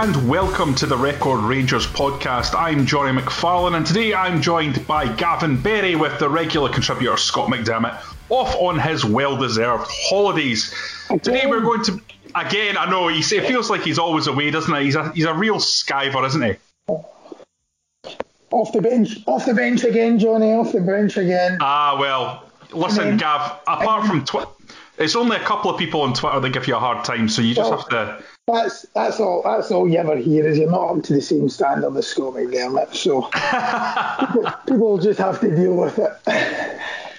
And welcome to the Record Rangers podcast. I'm Jonny McFarlane and today I'm joined by Gavin Berry with the regular contributor Scott McDermott off on his well deserved holidays. Today we're going to. Again, I know he it feels like he's always away, doesn't he? He's a, he's a real skiver, isn't he? Off the bench, off the bench again, Jonny. Off the bench again. Ah, well, listen, then- Gav. Apart from it's only a couple of people on Twitter that give you a hard time, so you just Well- have to. That's that's all. That's all you ever hear is you're not up to the same standard as Scott McDermott. So people, people just have to deal with it.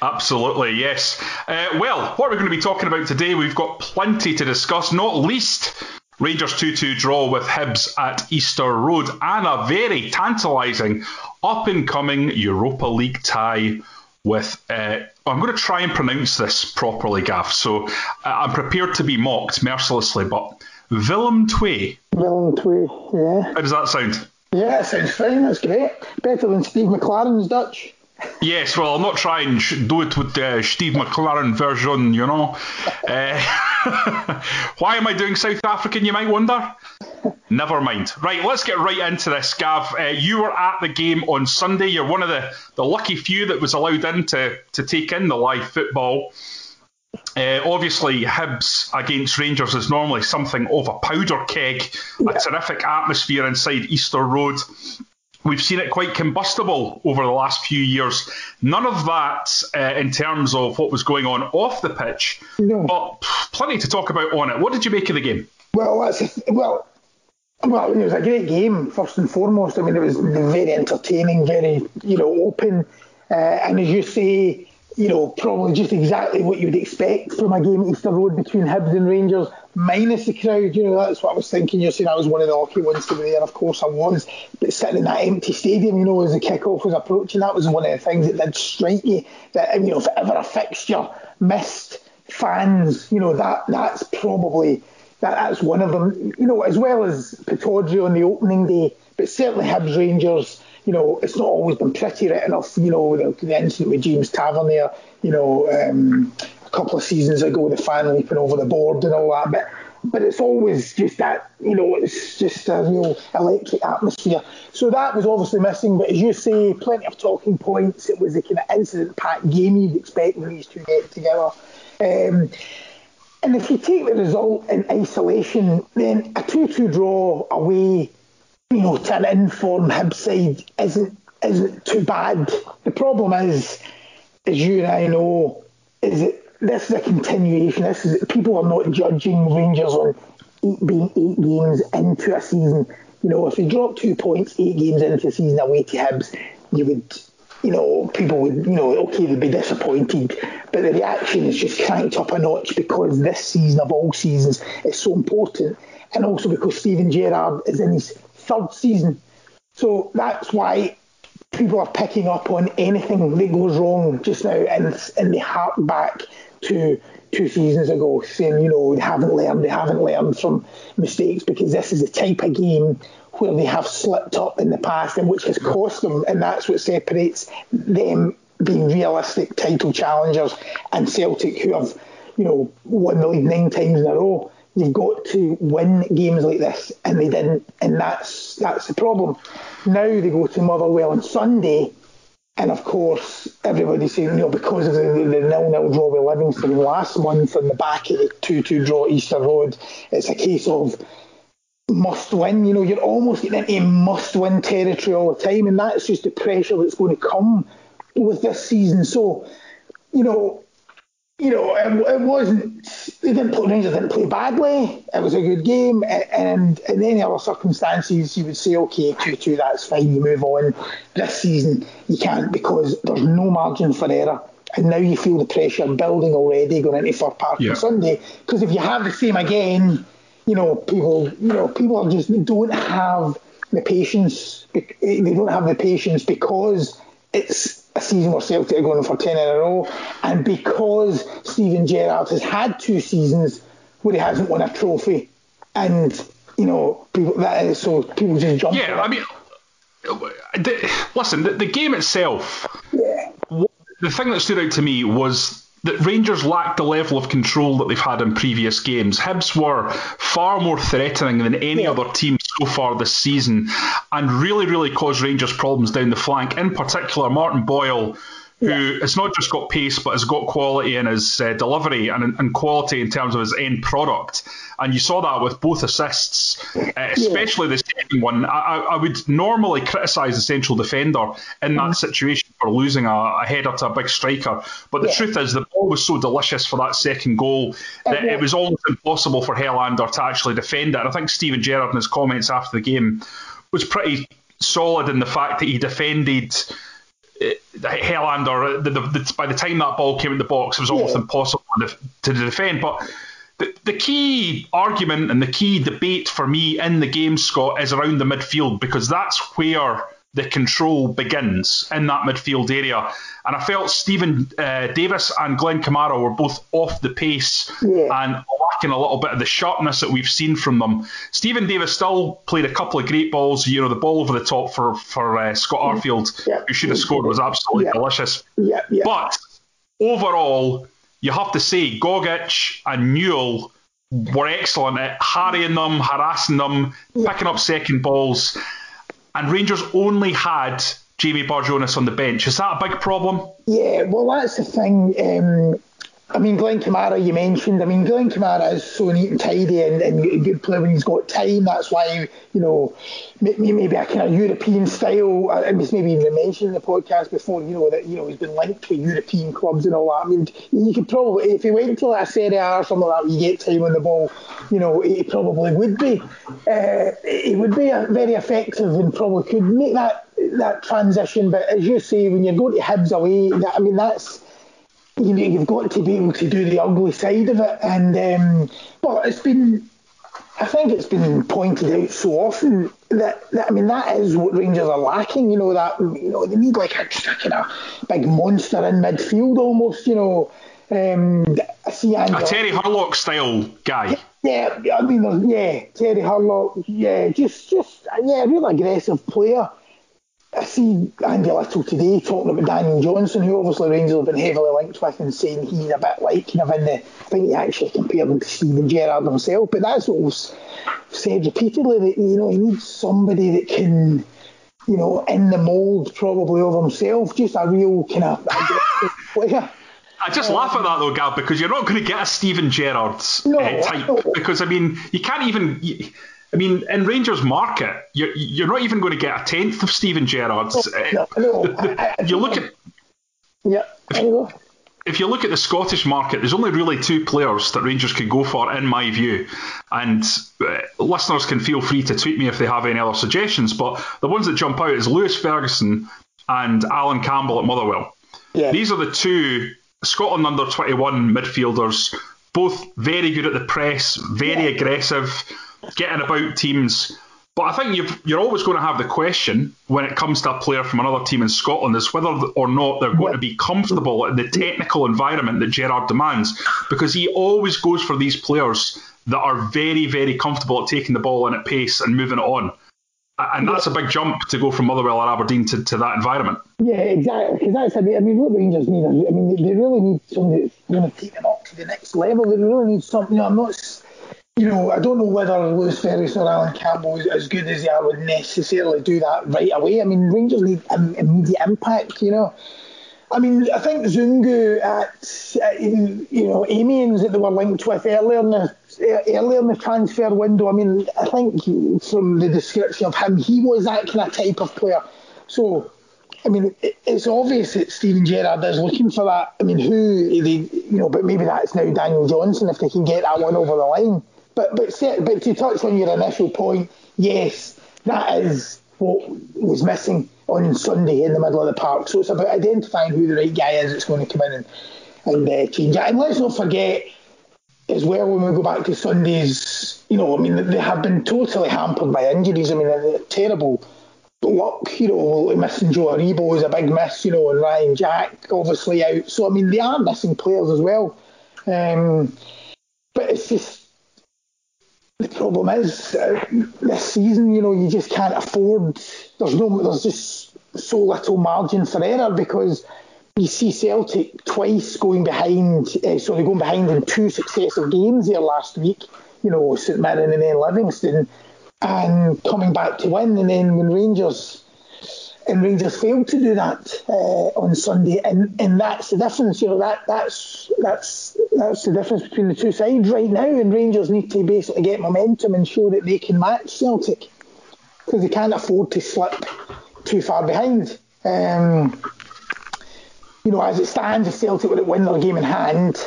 Absolutely, yes. Uh, well, what we're going to be talking about today, we've got plenty to discuss, not least Rangers 2 2 draw with Hibs at Easter Road and a very tantalising up and coming Europa League tie with. Uh, I'm going to try and pronounce this properly, Gav, so uh, I'm prepared to be mocked mercilessly, but Willem Twee. Willem Twee, yeah, How does that sound? yeah, it sounds fine. That's great. Better than Steve McClaren's Dutch. Yes, well, I'll not try and sh- do it with the Steve McClaren version, you know. Uh, why am I doing South African, you might wonder? Never mind. Right, let's get right into this, Gav. Uh, you were at the game on Sunday. You're one of the, the lucky few that was allowed in to, to take in the live football. Uh, obviously, Hibs against Rangers is normally something of a powder keg, a terrific atmosphere inside Easter Road. We've seen it quite combustible over the last few years. None of that uh, in terms of what was going on off the pitch, No. but plenty to talk about on it. What did you make of the game? Well, that's a th- well. Well, it was a great game first and foremost. I mean, it was very entertaining, very you know open, uh, and as you say, you know probably just exactly what you would expect from a game at Easter Road between Hibs and Rangers, minus the crowd. You know that's what I was thinking. You're saying I was one of the lucky ones to be there. Of course I was, but sitting in that empty stadium, you know, as the kickoff was approaching, that was one of the things that did strike you. That you know, if ever a fixture missed fans, you know that that's probably that, that's one of them. You know, as well as Pittodrie on the opening day, but certainly Hibs Rangers. You know, it's not always been pretty right enough. You know, the, the incident with James Tavernier. You know, um, couple of seasons ago, the fan leaping over the board and all that. But but it's always just that. You know, it's just a real electric atmosphere. So that was obviously missing. But as you say, plenty of talking points. It was a kind of incident-packed game you'd expect when these two get together. Um, and if you take the result in isolation, then a 2 2 draw away, you know, to an informed Hibs side isn't, isn't too bad. The problem is, as you and I know, is that this is a continuation. This is people are not judging Rangers on eight, being eight games into a season. You know, if they drop two points eight games into a season away to Hibs, you would, you know, people would, you know, okay, they'd be disappointed. But the reaction is just cranked up a notch because this season of all seasons is so important, and also because Steven Gerrard is in his third season. So that's why people are picking up on anything that goes wrong just now, and and they hark back to two seasons ago, saying you know they haven't learned, they haven't learned from mistakes because this is the type of game where they have slipped up in the past and which has cost them, and that's what separates them being realistic title challengers and Celtic who have you know won the league nine times in a row. You've got to win games like this, and they didn't, and that's that's the problem. Now they go to Motherwell on Sunday, and of course everybody's saying, you know, because of the, the nil-nil draw with Livingston last month on the back of the two-two draw Easter Road, it's a case of must win. You know, you're almost getting into must win territory all the time, and that's just the pressure that's going to come with this season. So, you know, you know, it, it wasn't. They didn't play. Rangers didn't play badly. It was a good game, and in any other circumstances, you would say, okay, two-two, that's fine. You move on. This season, you can't because there's no margin for error, and now you feel the pressure building already going into Fir Park yeah. on Sunday. Because if you have the same again, you know, people, you know, people are just don't have the patience. Eh, they don't have the patience because it's a season where Celtic are going for 10 in a row, and because Steven Gerrard has had two seasons where he hasn't won a trophy, and, you know, people, that is, so people just jump. Yeah, I mean, listen, the, the game itself, yeah. the thing that stood out to me was that Rangers lacked the level of control that they've had in previous games. Hibs were far more threatening than any yeah. other team so far this season and really, really caused Rangers problems down the flank. In particular, Martin Boyle who has not just got pace but has got quality in his uh, delivery and, and, quality in terms of his end product. And you saw that with both assists, uh, especially yeah. the second one. I, I would normally criticise the central defender in that mm. situation for losing a, a, header to a big striker. But the yeah. truth is, the ball was so delicious for that second goal that it was almost impossible for Helander to actually defend it. And I think Steven Gerrard in his comments after the game was pretty solid in the fact that he defended eh, Helander, the, the, the, by the time that ball came in the box, it was almost yeah. impossible to, to defend. But the, the key argument and the key debate for me in the game, Scott, is around the midfield because that's where the control begins in that midfield area. And I felt Stephen uh, Davis and Glenn Kamara were both off the pace yeah. and lacking a little bit of the sharpness that we've seen from them. Stephen Davis still played a couple of great balls. You know, the ball over the top for for uh, Scott Arfield, yeah. who should have scored, was absolutely yeah. delicious. But overall, you have to say Gogic and Newell were excellent at harrying them, harassing them, picking up second balls and Rangers only had Jamie Barjonas on the bench. Is that a big problem? Yeah, well, that's the thing. Um, I mean, Glenn Kamara, you mentioned. I mean, Glenn Kamara is so neat and tidy and, and a good player when he's got time. That's why, you know, maybe a kind of European style. I was maybe even mentioned in the podcast before, you know, that, you know, he's been linked to European clubs and all that. I mean, you could probably, if he went to like Serie A or something like that, you get time on the ball, you know, he probably would be. Uh, he would be very effective and probably could make that that transition. But as you say, when you're going to Hibs away, I mean, that's you know, you've got to be able to do the ugly side of it. And um, but it's been, I think it's been pointed out so often that, that I mean that is what Rangers are lacking. You know that you know they need like a, a kind of big monster in midfield almost. You know. Um, I see Angela, a Terry Hurlock style guy. Yeah, I mean, yeah, Terry Hurlock, yeah, just, just, yeah, real aggressive player. I see Andy Little today talking about Daniel Johnson, who obviously Rangers have been heavily linked with, and saying he's a bit like kind of in the. I think he actually compared him to Steven Gerrard himself, but that's what was said repeatedly that you know he needs somebody that can, you know, in the mould probably of himself, just a real kind of player. I just um, laugh at that though, Gav, because you're not going to get a Steven Gerrard no, uh, type. No. Because I mean, you can't even. You, I mean, in Rangers market, you're, you're not even going to get a tenth of Steven Gerrard's. No, no, you look at. Yeah, if, if you look at the Scottish market, there's only really two players that Rangers could go for, in my view. And uh, listeners can feel free to tweet me if they have any other suggestions. But the ones that jump out is Lewis Ferguson and Allan Campbell at Motherwell. Yeah. These are the two Scotland under 21 midfielders, both very good at the press, very yeah. aggressive getting about teams. But I think you are always going to have the question when it comes to a player from another team in Scotland is whether or not they're going to be comfortable in the technical environment that Gerrard demands, because he always goes for these players that are very, very comfortable at taking the ball in at pace and moving it on. And that's a big jump to go from Motherwell or Aberdeen to, to that environment. Yeah, exactly. Because that's, I mean, I mean, what Rangers need, I mean, they really need somebody that's going to take them up to the next level. They really need something, you know, I'm not you know, I don't know whether Lewis Ferguson or Allan Campbell, as good as they are, would necessarily do that right away. I mean, Rangers need immediate impact, you know. I mean, I think Zungu at, you know, Amiens that they were linked with earlier in the earlier in the transfer window. I mean, I think from the description of him, he was that kind of type of player. So I mean, it's obvious that Steven Gerrard is looking for that. I mean, who they, you know, but maybe that's now Daniel Johnson if they can get that one over the line. But but but to touch on your initial point, yes, that is what was missing on Sunday in the middle of the park. So it's about identifying who the right guy is that's going to come in and, and uh, change it. And let's not forget as well when we go back to Sundays, you know, I mean, they have been totally hampered by injuries. I mean, terrible luck, you know, missing Joe Aribo is a big miss, you know, and Ryan Jack obviously out. So, I mean, they are missing players as well. Um, but it's just, the problem is uh, this season, you know, you just can't afford, there's no, there's just so little margin for error because you see Celtic twice going behind, uh, sorry, going behind in two successive games there last week, you know, St Mirren and then Livingston and coming back to win. And then when Rangers and Rangers failed to do that uh, on Sunday, and, and that's the difference. You know that that's that's that's the difference between the two sides right now. And Rangers need to basically get momentum and show that they can match Celtic because they can't afford to slip too far behind. Um, you know, as it stands, if Celtic would win their game in hand,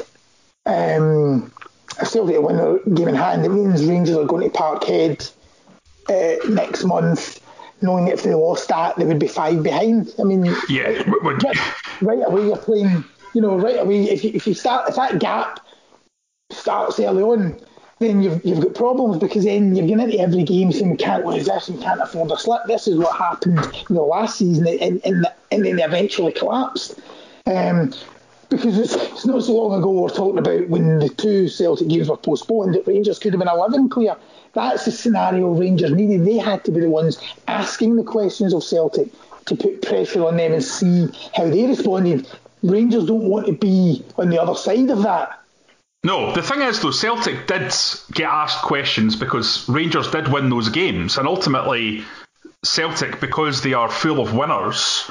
um, if Celtic win their game in hand, it means Rangers are going to Parkhead uh, next month, knowing that if they lost that, they would be five behind. I mean, yeah, right, right away you're playing. You know, right away if you, if you start if that gap starts early on, then you've you've got problems because then you're getting into every game saying we can't lose this and can't afford a slip. This is what happened you know last season, and and, and then they eventually collapsed. Um, because it's, it's, not so long ago we were talking about when the two Celtic games were postponed that Rangers could have been 11 clear. That's the scenario Rangers needed. They had to be the ones asking the questions of Celtic to put pressure on them and see how they responded. Rangers don't want to be on the other side of that. No, the thing is though, Celtic did get asked questions because Rangers did win those games, and ultimately Celtic, because they are full of winners,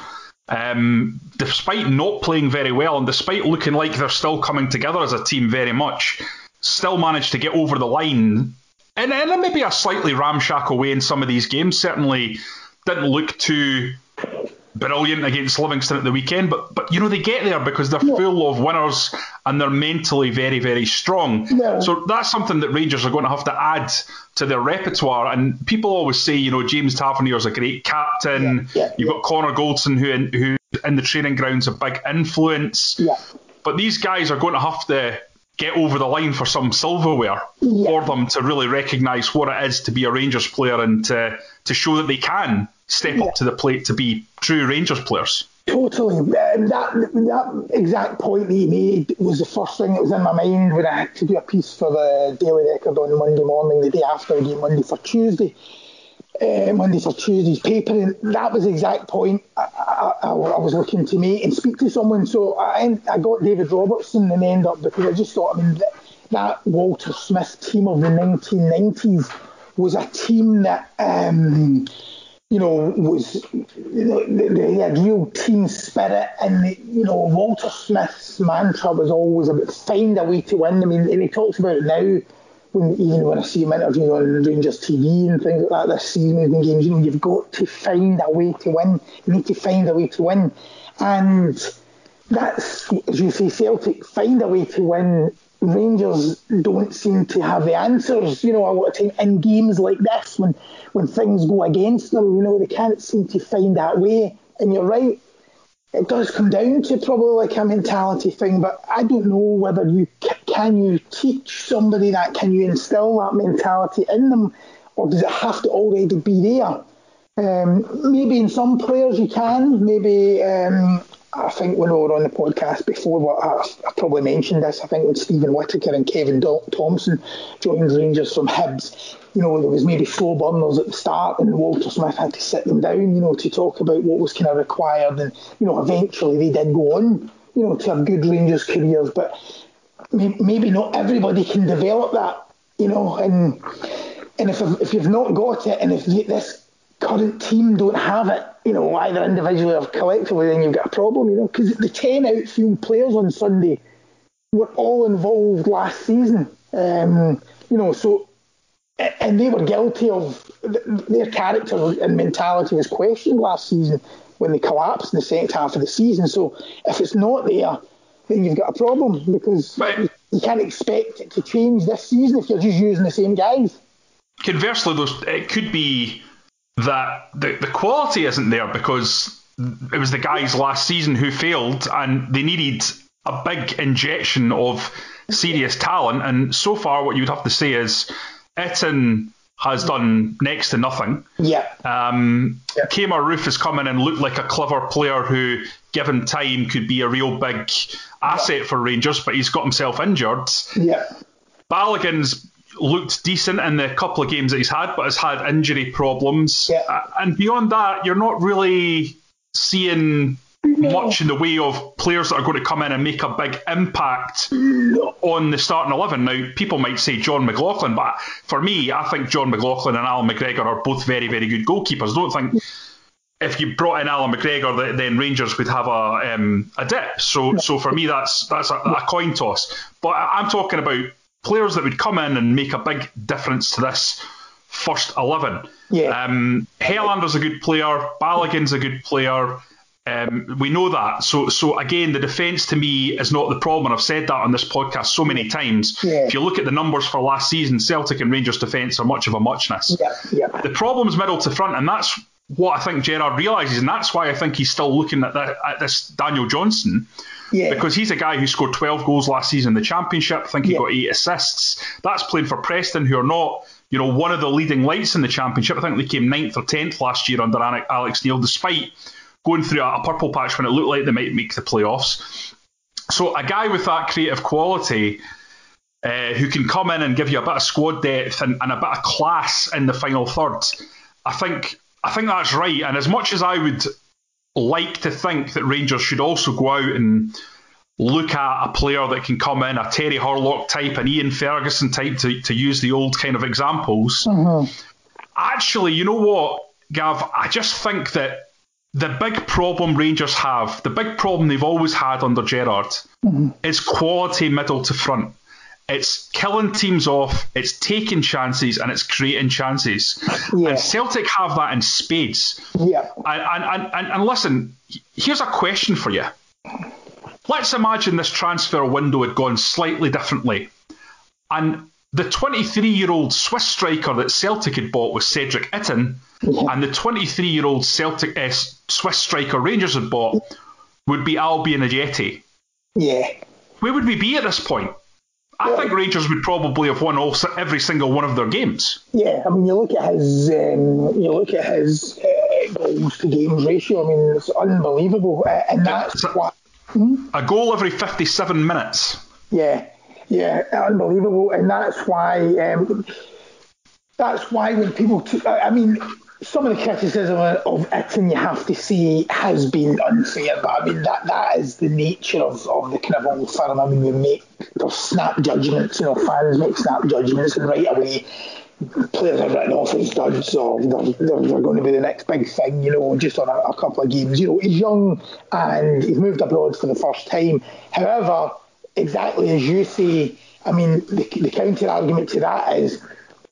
um, despite not playing very well and despite looking like they're still coming together as a team very much, still managed to get over the line and, and maybe a slightly ramshackle way in some of these games. Certainly didn't look too brilliant against Livingston at the weekend, but but you know they get there because they're yeah. full of winners and they're mentally very very strong. Yeah. So that's something that Rangers are going to have to add to their repertoire. And people always say, you know, James Tavernier's a great captain. Yeah. You've got Connor Goldson who in, who in the training grounds a big influence. But these guys are going to have to get over the line for some silverware yeah. for them to really recognise what it is to be a Rangers player and to, to show that they can step yeah. up to the plate to be true Rangers players. Totally. Um, that that exact point that he made was the first thing that was in my mind when I had to do a piece for the Daily Record on Monday morning, the day after the game, Monday for Tuesday uh, Monday for Tuesday's paper, and that was the exact point I, I, I, was looking to make and speak to someone. So I, I got David Robertson and end up because I just thought, I mean, that, that Walter Smith team of the 1990s was a team that, um, you know, was you know, they had real team spirit, and you know, Walter Smith's mantra was always about find a way to win. I mean, and he talks about it now when even when I see him interviewing on Rangers TV and things like that this season, in games, you know, you've got to find a way to win. You need to find a way to win, and that's as you say, Celtic find a way to win. Rangers don't seem to have the answers, you know, a lot of time in games like this when when things go against them, you know, they can't seem to find that way. And you're right, it does come down to probably like a mentality thing, but I don't know whether you can you teach somebody that, can you instill that mentality in them, or does it have to already be there? Um, maybe in some players you can. Maybe um, I think when we were on the podcast before, well, I, I, probably mentioned this. I think when Steven Whittaker and Kevin Thompson joined Rangers from Hibs, you know, there was maybe four burners at the start, and Walter Smith had to sit them down, you know, to talk about what was kind of required, and you know, eventually they did go on, you know, to have good Rangers careers, but maybe not everybody can develop that, you know, and and if if you've not got it, and if this current team don't have it, you know, either individually or collectively, then you've got a problem, you know, because the ten outfield players on Sunday were all involved last season, um, you know, so and they were guilty of their character and mentality was questioned last season when they collapsed in the second half of the season. So if it's not there, then you've got a problem because but, you can't expect it to change this season if you're just using the same guys. Conversely, though, it could be that the, the quality isn't there because it was the guys last season who failed and they needed a big injection of serious talent. And so far, what you'd have to say is Itten has done next to nothing. Yeah. Um, yeah. Kemar Roofe has come in and looked like a clever player who, given time, could be a real big asset yeah. for Rangers, but he's got himself injured. Yeah. Balogun's looked decent in the couple of games that he's had, but has had injury problems. Yeah. Uh, and beyond that, you're not really seeing much in the way of players that are going to come in and make a big impact on the starting 11. Now, people might say Jon McLaughlin, but for me, I think Jon McLaughlin and Allan McGregor are both very, very good goalkeepers. I don't think if you brought in Allan McGregor, then Rangers would have a um, a dip. So, so for me, that's that's a, a coin toss. But I'm talking about players that would come in and make a big difference to this first 11. Yeah. Um, Helander's a good player. Balogun's a good player. Um, we know that. So, so again, the defence to me is not the problem. And I've said that on this podcast so many times. Yeah. If you look at the numbers for last season, Celtic and Rangers defence are much of a muchness. Yeah, yeah. The problem's middle to front, and that's what I think Gerrard realises, and that's why I think he's still looking at, at this Daniel Johnson. Yeah. Because he's a guy who scored 12 goals last season in the Championship. I think he yeah. got eight assists. That's playing for Preston, who are not, you know, one of the leading lights in the Championship. I think they came ninth or tenth last year under Alex Neil, despite going through a, a purple patch when it looked like they might make the playoffs. So a guy with that creative quality. Uh, who can come in and give you a bit of squad depth and, and, a bit of class in the final third. I think I think that's right. And as much as I would like to think that Rangers should also go out and look at a player that can come in, a Terry Hurlock type, an Ian Ferguson type, to, to use the old kind of examples. Mm-hmm. Actually, you know what, Gav? I just think that the big problem Rangers have, the big problem they've always had under Gerrard, mm-hmm. is quality middle to front. It's killing teams off, it's taking chances, and it's creating chances. Yeah. And Celtic have that in spades. Yeah. And, and, and, and listen, here's a question for you. Let's imagine this transfer window had gone slightly differently. And the 23 year old Swiss striker that Celtic had bought was Cedric Itten, yeah. and the 23 year old Celtic uh, Swiss striker Rangers had bought would be Albian Ajeti. Yeah. Where would we be at this point? I think Rangers would probably have won all every single one of their games. Yeah, I mean, you look at his, um, you look at his uh, goals to games ratio. I mean, it's unbelievable, uh, and that's a, what hmm? a goal every fifty-seven minutes. Yeah, yeah, unbelievable, and that's why um, that's why when people, t- I mean, some of the criticism of Itten you have to say has been unfair, but I mean that that is the nature of, of the kind of old firm. I mean we make snap judgments, you know, fans make snap judgments and right away players are written off as duds or they're, they're, they're, going to be the next big thing, you know, just on a, a couple of games. You know, he's young and he's moved abroad for the first time. However, exactly as you say, I mean, the, the counter argument to that is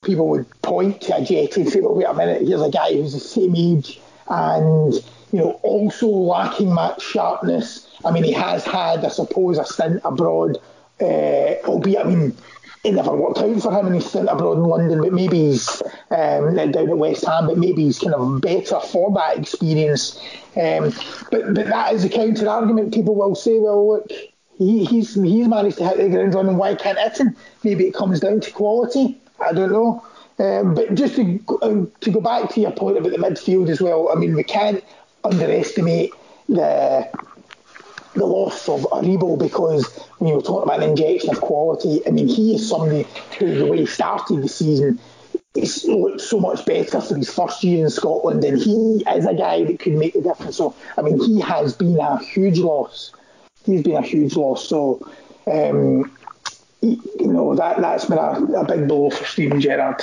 people would point to Ajeti and say, well, wait a minute, here's a guy who's the same age and, you know, also lacking match sharpness. I mean, he has had, I suppose, a stint abroad, uh, albeit, I mean, it never worked out for him in his sent abroad in London, but maybe he's um, down at West Ham, but maybe he's kind of better for that experience. Um, but but that is a counter argument. People will say, well, look, he, he's he's managed to hit the ground running. Why can't Itten? Maybe it comes down to quality. I don't know. Um, but just to, um, to go back to your point about the midfield as well, I mean, we can't underestimate the the loss of Aribo because when you were talking about an injection of quality, I mean, he is somebody who, the way he started the season, it's looked so much better for his first year in Scotland, and he is a guy that could make the difference. So, I mean, he has been a huge loss. He's been a huge loss. So, um, you know, that, that's been a, a big blow for Steven Gerrard.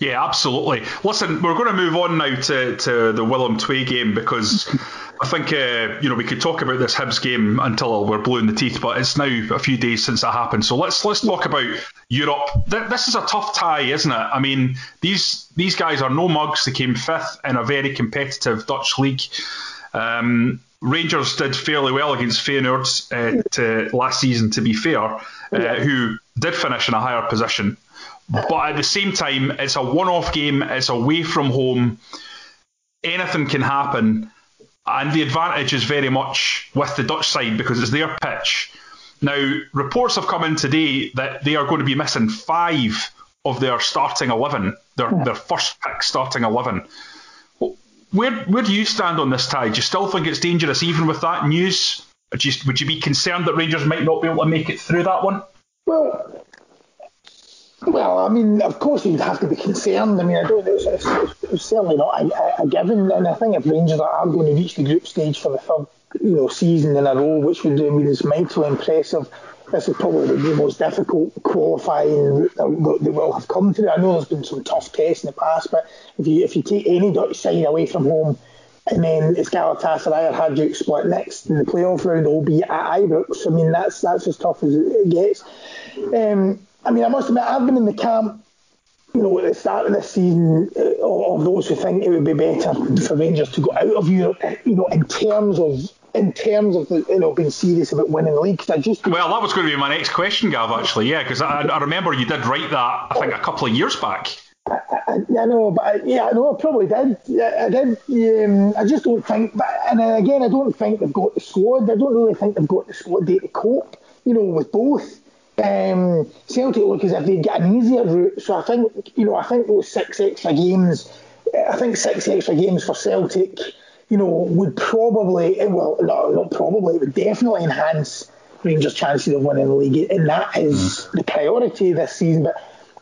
Yeah, absolutely. Listen, we're going to move on now to, to the Willem Twee game because I think uh, you know we could talk about this Hibs game until we're blue in the teeth, but it's now a few days since that happened. So let's let's talk about Europe. This is a tough tie, isn't it? I mean, these these guys are no mugs. They came fifth in a very competitive Dutch league. Um, Rangers did fairly well against Feyenoord uh, to, last season, to be fair, uh, who did finish in a higher position. But at the same time, it's a one-off game. It's away from home. Anything can happen, and the advantage is very much with the Dutch side because it's their pitch. Now, reports have come in today that they are going to be missing five of their starting eleven, their their first pick starting eleven. Where where do you stand on this tie? Do you still think it's dangerous, even with that news? You, would you be concerned that Rangers might not be able to make it through that one? Well, well, I mean, of course you'd have to be concerned. I mean, I don't. It's, it's, it's certainly not a, a, given, and I think if Rangers are going to reach the group stage for the third, you know, season in a row, which would I mean is mightily impressive. This is probably the most difficult qualifying that they will have come through. I know there's been some tough tests in the past, but if you if you take any Dutch side away from home, and then it's Galatasaray or Hajduk Split next in the playoff round, albeit at Ibrox. I mean, that's that's as tough as it gets. Um, I mean, I must admit, I've been in the camp, you know, at the start of this season, uh, of those who think it would be better for Rangers to go out of Europe, you know, in terms of in terms of the, you know being serious about winning the league. I just well, that was going to be my next question, Gav. Actually, yeah, because I, I, remember you did write that I think a couple of years back. I, I, I know, but I, yeah, I know I probably did. I, did. Um, I just don't think. But and again, I don't think they've got the squad. I don't really think they've got the squad to cope. You know, with both. Um, Celtic look as if they'd get an easier route. So I think, you know, I think those six extra games, I think six extra games for Celtic, you know, would probably, well, no, not probably, it would definitely enhance Rangers' chances of winning the league, and that is mm. the priority this season. But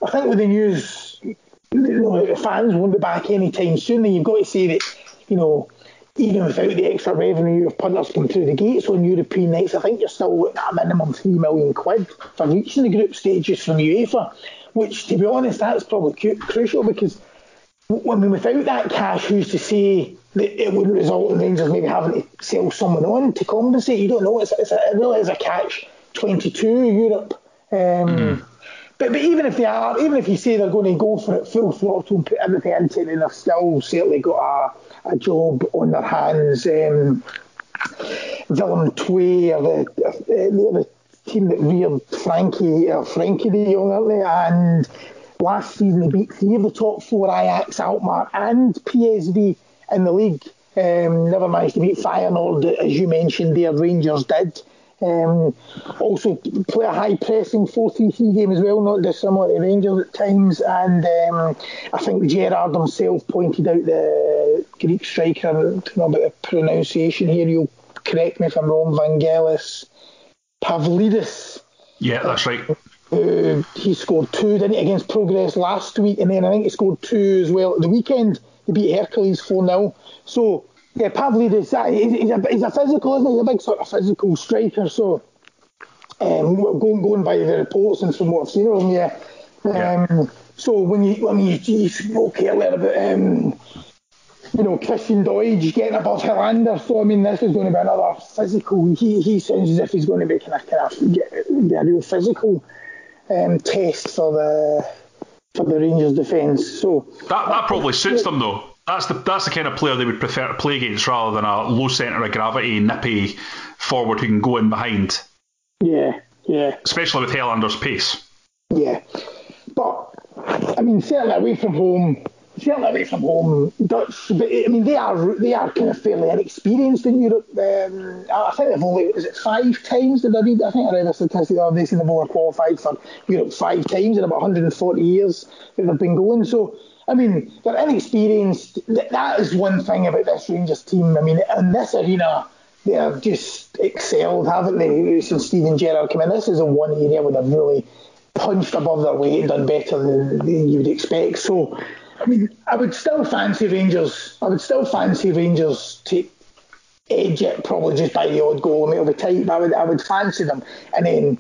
I think with the news, you know, fans won't be back anytime soon. And you've got to say that, you know, even without the extra revenue of punters coming through the gates on European nights, I think you're still looking at a minimum three million quid for reaching the group stages from UEFA, which, to be honest, that's probably cu- crucial because, I mean, without that cash, who's to say that it would result in Rangers maybe having to sell someone on to compensate? You don't know. It's, it's a, it really is a catch 22 Europe. Um, mm. But, but even if they are, even if you say they're going to go for it full throttle and put everything into it, then they've still certainly got a a job on their hands. Um, Willem Twee are the, the, the team that reared Frankie, uh, Frankie de Jong, aren't they? And last season they beat three of the top four Ajax, Alkmaar, and PSV in the league. Um, never managed to beat Feyenoord, as you mentioned, their Rangers did. Um, also play a high pressing 4-3-3 game as well, not dissimilar to Rangers at times. And um, I think Gerrard himself pointed out the Greek striker, I don't know about the pronunciation here, you'll correct me if I'm wrong, Vangelis Pavlidis. Yeah, that's right. Uh, he scored two, didn't he, against Progress last week, and then I think he scored two as well at the weekend. He beat Hercules 4 0. So yeah, Pavlidis, he's a, he's a physical, isn't he? He's a big sort of physical striker. So, um, going going by the reports and from what I've seen of him, yeah. Um, yeah. So when you I mean you, you spoke earlier about um, you know Christian Doidge getting above Helander, so I mean this is going to be another physical. He he sounds as if he's going to be kind of kind of get, be a real physical um, test for the for the Rangers defence. So that that probably suits them though. That's the that's the kind of player they would prefer to play against rather than a low centre of gravity, nippy forward who can go in behind. Yeah, yeah. Especially with Helander's pace. Yeah, but I mean, certainly away from home, certainly away from home, Dutch. But I mean, they are they are kind of fairly inexperienced in Europe. Um, I think they've only is it five times that I read? I think I read a statistic the other day saying they've only qualified for Europe five times in about 140 years that they've been going. So I mean, they're inexperienced. That is one thing about this Rangers team. I mean, in this arena, they have just excelled, haven't they, since Steven Gerrard came in? This is a one area where they've really punched above their weight and done better than, than you would expect. So, I mean, I would still fancy Rangers. I would still fancy Rangers to edge it probably just by the odd goal. I mean, it'll be tight, but I would, I would fancy them. And then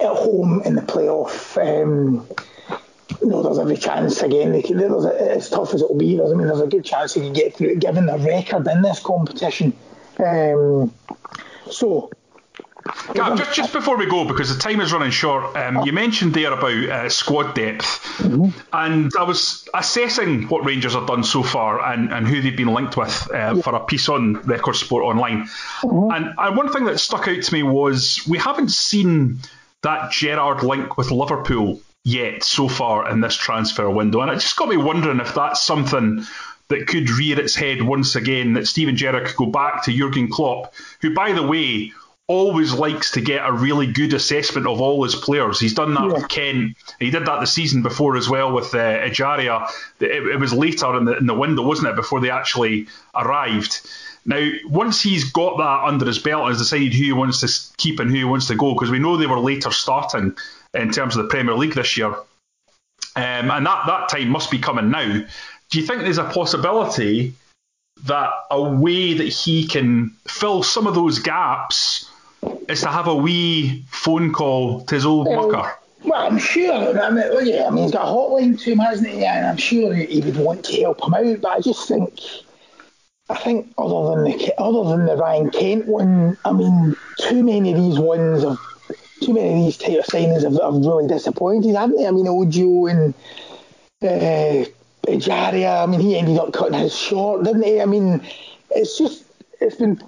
at home in the playoff. Um, you know, there's every chance again. They can, there's a, as tough as it will be, I mean, there's a good chance they can get through it, given the record in this competition. Um, so Gav, just, just before we go, because the time is running short, um, you mentioned there about uh, squad depth, mm-hmm. and I was assessing what Rangers have done so far and, and who they've been linked with uh, yeah. for a piece on Record Sport Online. Mm-hmm. And, and one thing that stuck out to me was we haven't seen that Gerrard link with Liverpool yet so far in this transfer window, and it just got me wondering if that's something that could rear its head once again, that Steven Gerrard could go back to Jurgen Klopp, who, by the way, always likes to get a really good assessment of all his players. He's done that yeah. with Kent. He did that the season before as well with uh, Ejaria. It, it, was later in the, in the window, wasn't it, before they actually arrived. Now, once he's got that under his belt and has decided who he wants to keep and who he wants to go, because we know they were later starting in terms of the Premier League this year, um, and that, that time must be coming now. Do you think there's a possibility that a way that he can fill some of those gaps is to have a wee phone call to his old well, mucker. Well, I'm sure. I mean, well, yeah, I mean, he's got a hotline to him, hasn't he? And I'm sure he would want to help him out. But I just think, I think other than the other than the Ryan Kent one, I mean, too many of these ones have too many of these type of signings have, have really disappointed, haven't they? I mean, Ojo and uh, Ejaria, I mean, he ended up cutting his short, didn't he? I mean, it's just it's been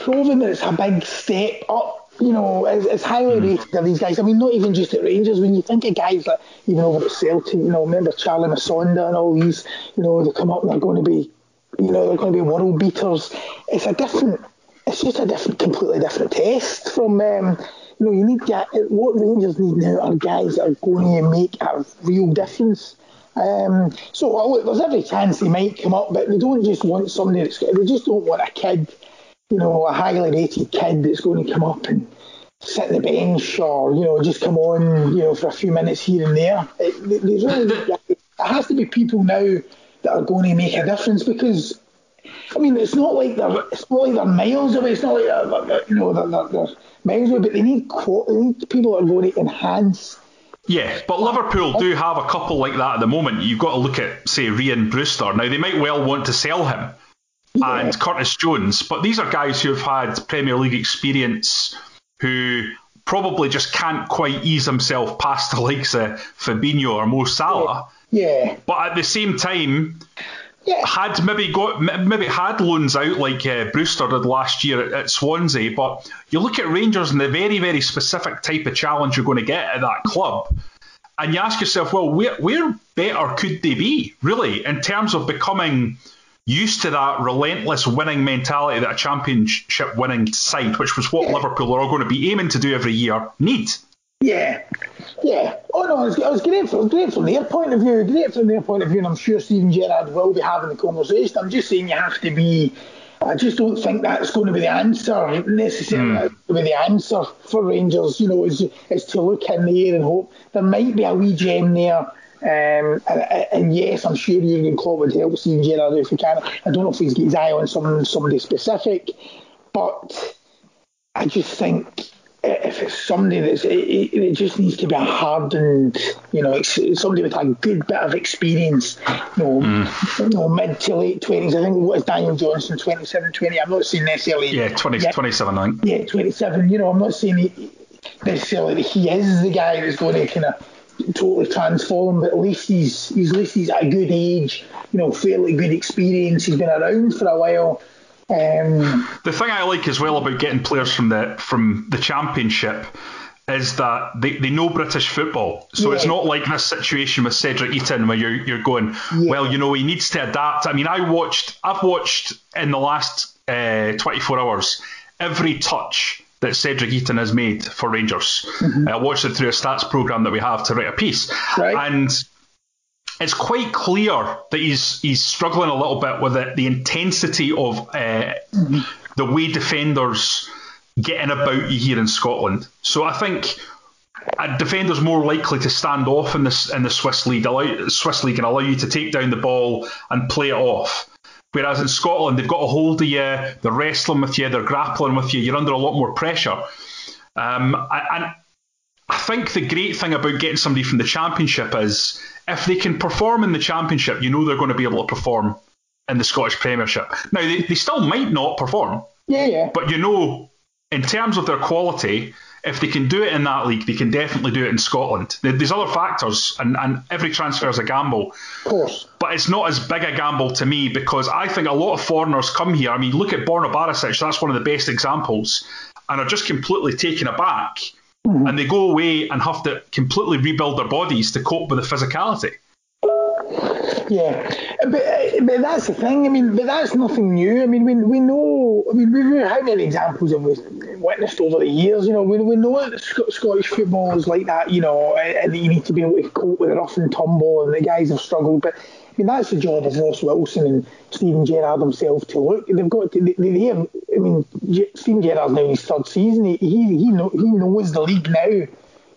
proven that it's a big step up. You know, it's, it's highly mm. rated of these guys. I mean, not even just at Rangers. When you think of guys like even over at Celtic, you know, remember Charlie Musonda and all these. You know, they come up and they're going to be, you know, they're going to be world beaters. It's a different. It's just a different, completely different test from. Um, you know, you need get what Rangers need now are guys that are going to make a real difference. Um, so look, there's every chance he might come up, but they don't just want somebody that's they just don't want a kid you know, a highly rated kid that's going to come up and sit the bench or, you know, just come on, you know, for a few minutes here and there. It, really, it has to be people now that are going to make a difference because, I mean, it's not like they're, it's not like they're miles away. It's not like they're, they're you know, they're, they're, they're, miles away, but they need, they need people that are going to enhance yeah, but Liverpool do have a couple like that at the moment. You've got to look at, say, Rhian Brewster. Now, they might well want to sell him yeah. and Curtis Jones. But these are guys who have had Premier League experience who probably just can't quite ease himself past the likes of Fabinho or Mo Salah. Yeah. But at the same time, yeah. had maybe got maybe had loans out like uh, Brewster did last year at, at, Swansea. But you look at Rangers and the very very specific type of challenge you're going to get at that club. And you ask yourself, well, where, where better could they be, really, in terms of becoming used to that relentless winning mentality that a championship winning side, which was what yeah. Liverpool are all going to be aiming to do every year, need. Yeah, yeah. Oh no, it's, was great from great from their point of view, great from their point of view, and I'm sure Steven Gerrard will be having the conversation. I'm just saying you have to be. I just don't think that's going to be the answer necessarily. Mm. To be the answer for Rangers, you know, is is to look in the air and hope there might be a wee gem there um, and, and, yes, I'm sure Jurgen Klopp would help Steven Gerrard if he can. I don't know if he's got his eye on some, somebody specific, but I just think if it's somebody that's it, it, just needs to be a hardened, you know, it's, somebody with a good bit of experience, you know, mm. you know mid to late twenties. I think what is Daniel Johnson, 27, 20. I'm not saying necessarily. Yeah, 20, 27, I think. Yeah, 27. You know, I'm not saying he, necessarily that he is the guy that's going to kind of totally transformed. but at least he's, he's at least he's at a good age, you know, fairly good experience. He's been around for a while. Um, the thing I like as well about getting players from the from the championship is that they, they know British football. So yeah. it's not like this situation with Cedric Itten where you're you're going, yeah. well, you know, he needs to adapt. I mean, I watched I've watched in the last uh, 24 hours every touch that Cedric Itten has made for Rangers. Mm-hmm. I watched it through a stats program that we have to write a piece, right. and it's quite clear that he's he's struggling a little bit with it, the intensity of uh, mm-hmm. the way defenders get in about you here in Scotland. So I think a defender's more likely to stand off in this in the Swiss league, allow, Swiss league, and allow you to take down the ball and play it off. Whereas in Scotland, they've got a hold of you, they're wrestling with you, they're grappling with you, you're under a lot more pressure. Um, and I think the great thing about getting somebody from the Championship is if they can perform in the Championship, you know they're going to be able to perform in the Scottish Premiership. Now, they, they still might not perform. Yeah, yeah. But you know, in terms of their quality, if they can do it in that league, they can definitely do it in Scotland. There's other factors, and, and every transfer is a gamble. Of course. But it's not as big a gamble to me because I think a lot of foreigners come here. I mean, look at Borna Barisic, that's one of the best examples, and are just completely taken aback. Mm-hmm. And they go away and have to completely rebuild their bodies to cope with the physicality. Yeah, but, uh, but that's the thing. I mean, but that's nothing new. I mean, we, we know. I mean, we, how many examples have we witnessed over the years? You know, we, we know that Scottish football is like that. You know, and you need to be able to cope with the rough and tumble, and the guys have struggled. But I mean, that's the job of Ross Wilson and Steven Gerrard himself to look. They've got to. They, they, I mean, Steven Gerrard's now in his third season. He he he, know, he knows the league now.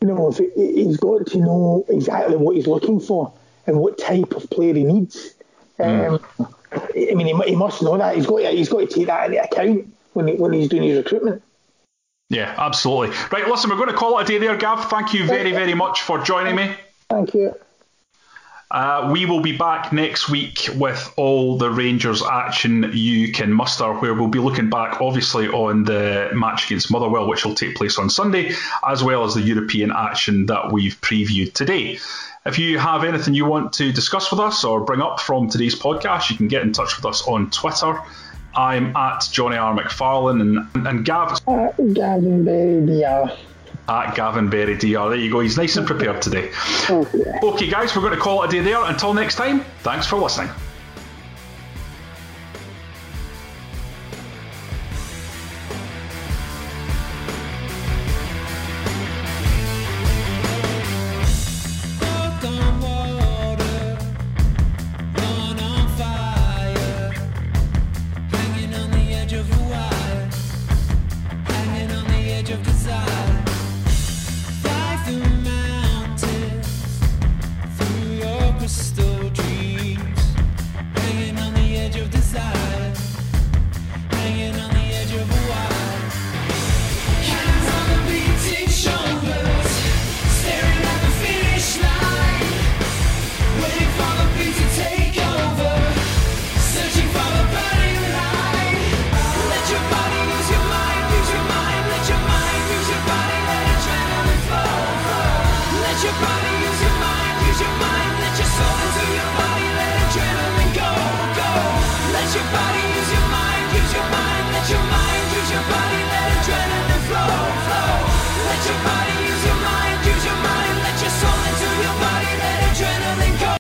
You know, he's got to know exactly what he's looking for and what type of player he needs. Mm. Um, I mean, he, he, must know that. He's got to, he's got to take that into account when he, when he's doing his recruitment. Yeah, absolutely. Right, listen, we're going to call it a day there, Gav. Thank you very, very much for joining me. Thank you. Uh, we will be back next week with all the Rangers action you can muster, where we'll be looking back, obviously, on the match against Motherwell, which will take place on Sunday, as well as the European action that we've previewed today. If you have anything you want to discuss with us or bring up from today's podcast, you can get in touch with us on Twitter. I'm at Jonny R. McFarlane and, and Gav. At Gavin Berry DR. At Gavin Berry DR. There you go. He's nice and prepared today. Okay. okay, guys, we're going to call it a day there. Until next time, thanks for listening.